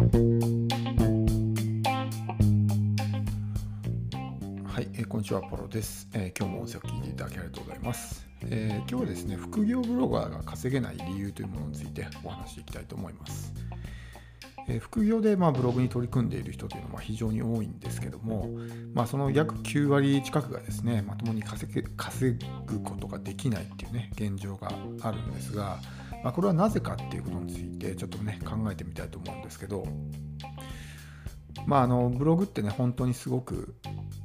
はい、えーこんにちは、ポロです、えー今日も音声を聞いていただきありがとうございます。えー今日はですね、副業ブロガーが稼げない理由というものについてお話していきたいと思います。え副業でまあブログに取り組んでいる人というのは非常に多いんですけども、まあ、その約9割近くがですね、まともに稼げ稼ぐことができないっていうね、現状があるんですが、まあ、これはなぜかっていうことについてちょっとね、考えてみたいと思うんですけど、まあ、あのブログってね、本当にすごく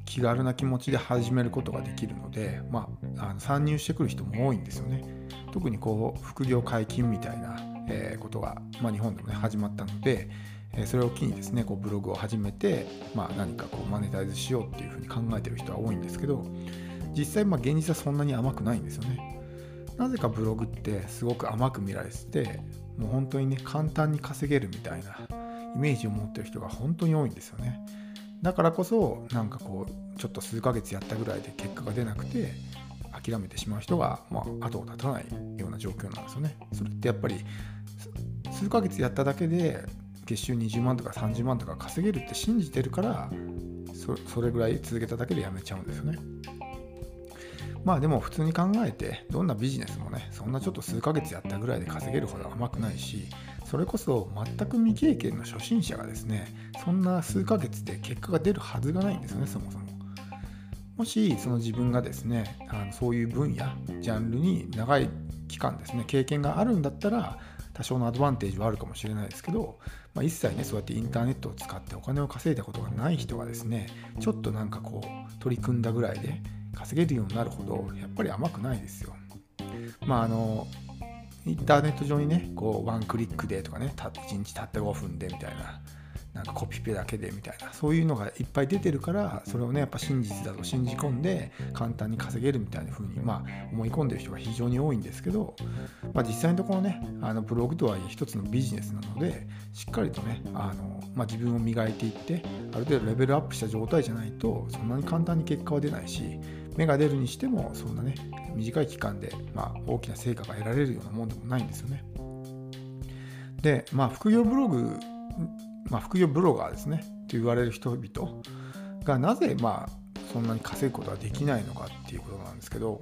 気軽な気持ちで始めることができるので、まあ、あの参入してくる人も多いんですよね。特にこう副業解禁みたいな、えーことが、まあ、日本でもね始まったので、えーそれを機にですねこうブログを始めて、まあ、何かこうマネタイズしようっていうふうに考えてる人は多いんですけど実際まあ現実はそんなに甘くないんですよね。なぜかブログってすごく甘く見られててもう本当にね簡単に稼げるみたいなイメージを持ってる人が本当に多いんですよね。だからこそなんかこうちょっと数ヶ月やったぐらいで結果が出なくて諦めてしまう人が、まあ、後を絶たないような状況なんですよね。それってやっぱり数ヶ月やっただけで月収20万とか30万とか稼げるって信じてるからそそれぐらい続けただけでやめちゃうんですよね。まあでも普通に考えてどんなビジネスもねそんなちょっと数ヶ月やったぐらいで稼げるほど甘くないしそれこそ全く未経験の初心者がですねそんな数ヶ月で結果が出るはずがないんですよねそもそも。もしその自分がですねあのそういう分野ジャンルに長い期間ですね経験があるんだったら多少のアドバンテージはあるかもしれないですけど、まあ、一切ねそうやってインターネットを使ってお金を稼いだことがない人がですねちょっとなんかこう取り組んだぐらいで稼げるようになるほどやっぱり甘くないですよ。まああのインターネット上にねこうワンクリックでとかね1日たった5分でみたいななんかコピペだけでみたいなそういうのがいっぱい出てるからそれをねやっぱ真実だと信じ込んで簡単に稼げるみたいな風にまあ思い込んでる人が非常に多いんですけど、まあ、実際のところねあのブログとはいえ一つのビジネスなのでしっかりとねあの、まあ、自分を磨いていってある程度レベルアップした状態じゃないとそんなに簡単に結果は出ないし芽が出るにしてもそんなね短い期間で、まあ、大きな成果が得られるようなもんでもないんですよね。で、まあ、副業ブログまあ、副業ブロガーですねと言われる人々がなぜまあそんなに稼ぐことができないのかっていうことなんですけど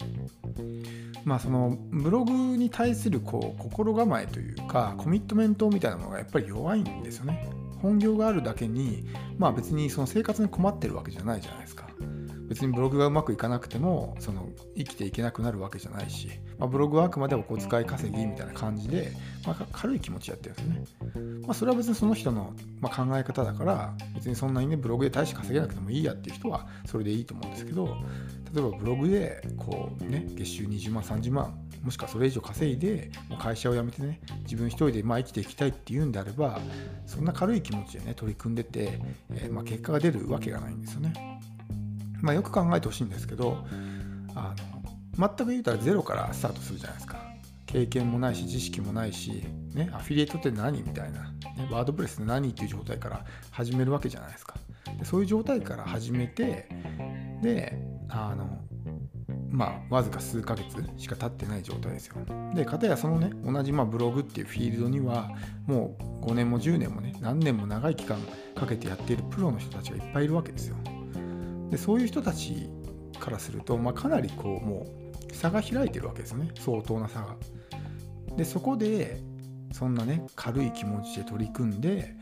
まあそのブログに対するこう心構えというかコミットメントみたいなものがやっぱり弱いんですよね本業があるだけにまあ別にその生活に困ってるわけじゃないじゃないですか別にブログがうまくいかなくてもその生きていけなくなるわけじゃないし、まあ、ブログはあくまでお小遣い稼ぎみたいな感じで、まあ、軽い気持ちやってるんですね。まあ、それは別にその人の、ま、考え方だから別にそんなにねブログで大して稼げなくてもいいやっていう人はそれでいいと思うんですけど例えばブログでこうね月収20万30万もしくはそれ以上稼いで会社を辞めてね自分一人でまあ生きていきたいっていうんであればそんな軽い気持ちでね取り組んでて、えーま結果が出るわけがないんですよね。まあ、よく考えてほしいんですけどあの全く言うたらゼロからスタートするじゃないですか。経験もないし知識もないし、ね、アフィリエイトって何みたいな、ね、ワードプレスって何っていう状態から始めるわけじゃないですか。でそういう状態から始めてであのまあわずか数ヶ月しか経ってない状態ですよ。でかたやそのね同じまあブログっていうフィールドにはもう5年も10年もね何年も長い期間かけてやっているプロの人たちがいっぱいいるわけですよ。でそういう人たちからすると、まあ、かなりこうもう差が開いてるわけですね相当な差が。でそこでそんなね軽い気持ちで取り組んで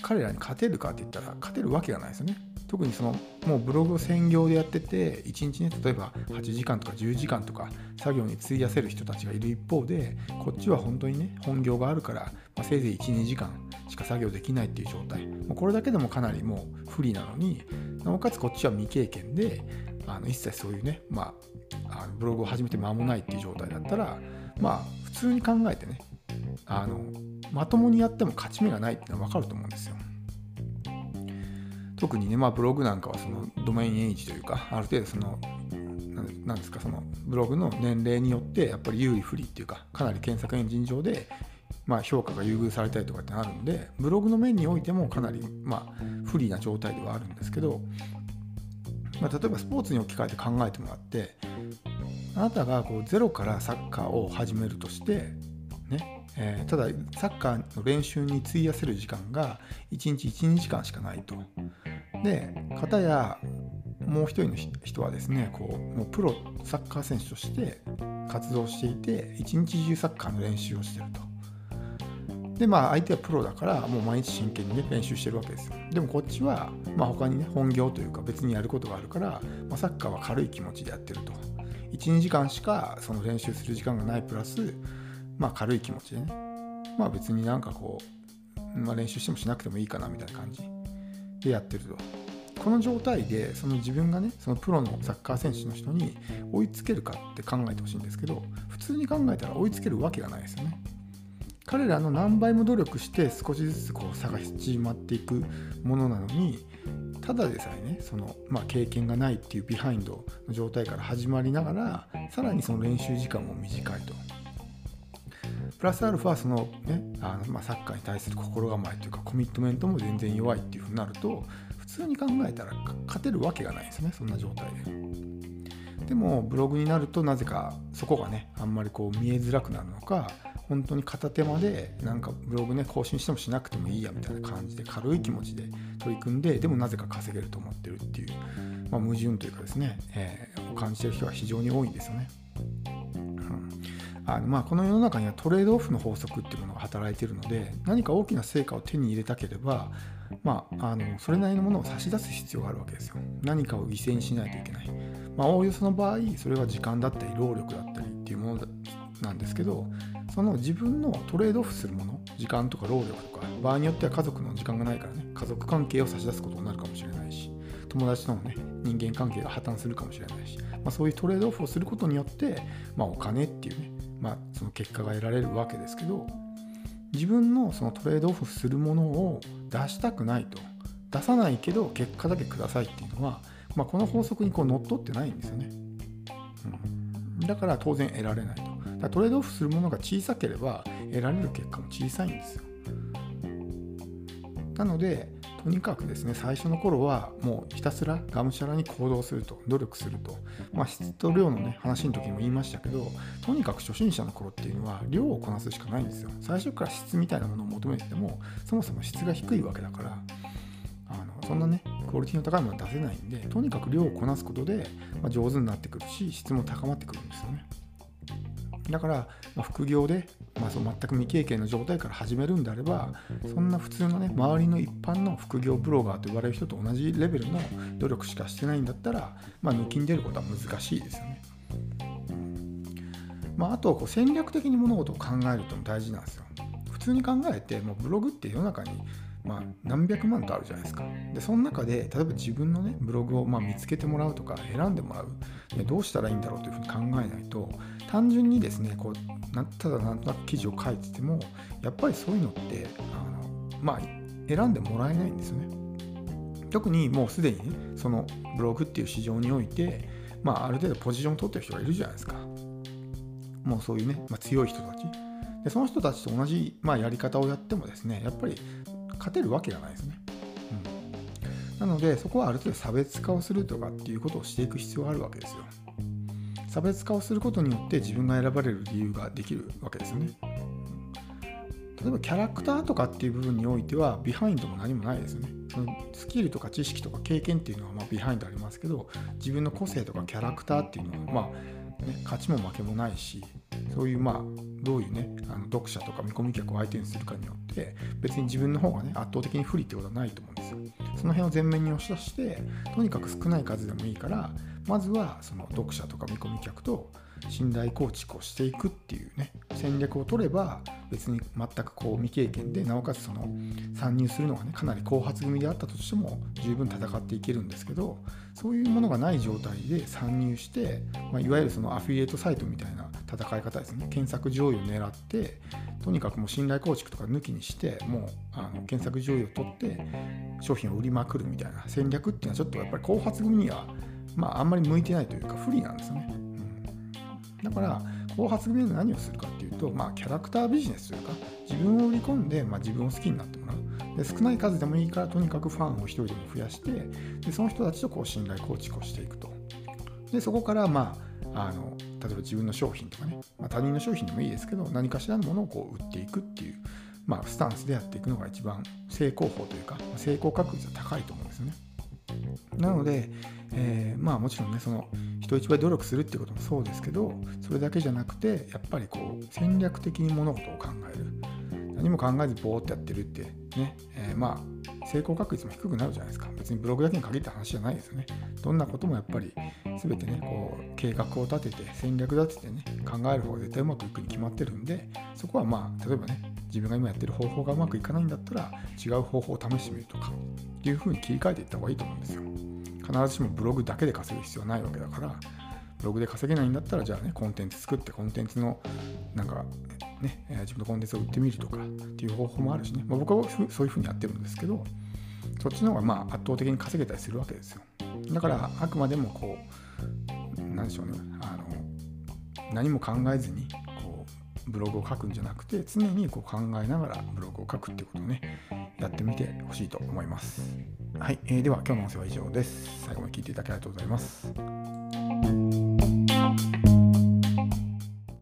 彼らに勝てるかって言ったら勝てるわけがないですよね。特にそのもうブログを専業でやってて1日ね例えば8時間とか10時間とか作業に費やせる人たちがいる一方でこっちは本当にね本業があるから、まあ、せいぜい12時間しか作業できないっていう状態もうこれだけでもかなりもう不利なのになおかつこっちは未経験であの一切そういうね、まあ、あのブログを始めて間もないっていう状態だったらまあ普通に考えてねあのまともにやっても勝ち目がないっていうのは分かると思うんですよ。特にね、まあ、ブログなんかはそのドメインエイジというかある程度そのなんですかそのブログの年齢によってやっぱり有利不利っていうかかなり検索エンジン上でまあ評価が優遇されたりとかってあるんでブログの面においてもかなりまあ不利な状態ではあるんですけど、まあ、例えばスポーツに置き換えて考えてもらってあなたがこうゼロからサッカーを始めるとしてねえー、ただサッカーの練習に費やせる時間が1日12時間しかないと。で片やもう一人の人はですねこうもうプロサッカー選手として活動していて一日中サッカーの練習をしてると。でまあ相手はプロだからもう毎日真剣にね練習してるわけですよ。でもこっちはまあ他にね本業というか別にやることがあるから、まあ、サッカーは軽い気持ちでやってると。12時間しかその練習する時間がないプラスまあ軽い気持ちでねまあ別になんかこう、まあ、練習してもしなくてもいいかなみたいな感じでやってると。この状態でその自分がねそのプロのサッカー選手の人に追いつけるかって考えてほしいんですけど普通に考えたら追いつけるわけがないですよね。彼らの何倍も努力して少しずつこう差が縮まっていくものなのにただでさえねその、まあ、経験がないっていうビハインドの状態から始まりながらさらにその練習時間も短いと。プラスアルファそのねあの、まあ、サッカーに対する心構えというかコミットメントも全然弱いっていうふうになると普通に考えたら勝てるわけがないですねそんな状態で。でもブログになるとなぜかそこがねあんまりこう見えづらくなるのか本当に片手間でなんかブログね更新してもしなくてもいいやみたいな感じで軽い気持ちで取り組んででもなぜか稼げると思ってるっていう、まあ、矛盾というかですね、えー、感じてる人は非常に多いんですよね。あのまあこの世の中にはトレードオフの法則っていうものが働いているので何か大きな成果を手に入れたければ、まあ、あのそれなりのものを差し出す必要があるわけですよ。何かを犠牲にしないといけない。まあ、おおよその場合それは時間だったり労力だったりっていうものなんですけどその自分のトレードオフするもの時間とか労力とか場合によっては家族の時間がないからね家族関係を差し出すことになるかもしれないし友達とのね人間関係が破綻するかもしれないし、まあ、そういうトレードオフをすることによって、まあ、お金っていうね、まあ、その結果が得られるわけですけど自分のそのトレードオフするものを出したくないと出さないけど結果だけくださいっていうのは、まあ、この法則にこう乗っ取ってないんですよね、うん、だから当然得られないと。トレードオフするものが小さければ得られる結果も小さいんですよ。なのでとにかくですね最初の頃はもうひたすらがむしゃらに行動すると努力すると、まあ、質と量のね話の時も言いましたけどとにかく初心者の頃っていうのは量をこなすしかないんですよ最初から質みたいなものを求めててもそもそも質が低いわけだからあのそんなねクオリティの高いものは出せないんでとにかく量をこなすことで、まあ、上手になってくるし質も高まってくるんですよね。だから、まあ、副業で、まあ、その全く未経験の状態から始めるんであればそんな普通のね周りの一般の副業ブロガーと言われる人と同じレベルの努力しかしてないんだったら、まあ、抜きに出ることは難しいですよね。まあ、あとこう戦略的に物事を考えるとも大事なんですよ。普通に考えてもうブログって世の中にまあ、何百万とあるじゃないですか。で、その中で、例えば自分のね、ブログをま見つけてもらうとか、選んでもらう、ね、どうしたらいいんだろうというふうに考えないと、単純にですね、こうなただなんとなく記事を書いてても、やっぱりそういうのって、あのまあ、選んでもらえないんですよね。特にもうすでにね、そのブログっていう市場において、まあ、ある程度ポジションを取ってる人がいるじゃないですか。もうそういうね、まあ、強い人たち。でその人たちと同じ、まあ、やり方をやってもですねやっぱり勝てるわけがないですね。うん、なのでそこはある程度差別化をするとかっていうことをしていく必要があるわけですよ。差別化をすることによって自分が選ばれる理由ができるわけですよね。例えばキャラクターとかっていう部分においてはビハインドも何もないですよね。そのスキルとか知識とか経験っていうのはまビハインドありますけど自分の個性とかキャラクターっていうのはまあ、ね、勝ちも負けもないしそういうまあどういうねあの読者とか見込み客を相手にするかによって別に自分の方がね圧倒的に不利ってことはないと思うんですよ。その辺を前面に押し出してとにかく少ない数でもいいからまずはその読者とか見込み客と信頼構築をしていくっていうね戦略を取れば別に全くこう未経験でなおかつその参入するのがねかなり後発組であったとしても十分戦っていけるんですけどそういうものがない状態で参入して、まあ、いわゆるそのアフィリエイトサイトみたいな戦い方ですね。検索上位を狙ってとにかくもう信頼構築とか抜きにしてもうあの検索上位を取って商品を売りまくるみたいな戦略っていうのはちょっとやっぱり後発組にはまああんまり向いてないというか不利なんですよね、だから後発組で何をするかっていうと、まあ、キャラクタービジネスというか自分を売り込んで、まあ、自分を好きになってもらう。で少ない数でもいいからとにかくファンを一人でも増やしてでその人たちとこう信頼構築をしていくと。でそこからまああの例えば自分の商品とかね、まあ他人の商品でもいいですけど何かしらのものをこう売っていくっていう、まあ、スタンスでやっていくのが一番成功法というか成功確率は高いと思うんですよね。なので、えー、まあもちろんねその人一倍努力するっていうこともそうですけどそれだけじゃなくてやっぱりこう戦略的に物事を考える。何も考えずぼーっとやってるってね、えー、まあ成功確率も低くなるじゃないですか。別にブログだけに限った話じゃないですよね。どんなこともやっぱり全てねこう計画を立てて戦略立ててね考える方が絶対うまくいくに決まってるんでそこはまあ例えばね自分が今やってる方法がうまくいかないんだったら違う方法を試してみるとかっていうふうに切り替えていった方がいいと思うんですよ。必ずしもブログだけで稼ぐ必要はないわけだからブログで稼げないんだったらじゃあねコンテンツ作ってコンテンツのなんかね自分のコンテンツを売ってみるとかっていう方法もあるしね、まあ、僕はそういうふうにやってるんですけどそっちの方がまあ圧倒的に稼げたりするわけですよ。だからあくまでもこうなんでしょうね。あの何も考えずにブログを書くんじゃなくて常にこう考えながらブログを書くっていうことをねやってみてほしいと思います。はい、えー、では今日の音声は以上です。最後まで聞いていただきありがとうございます。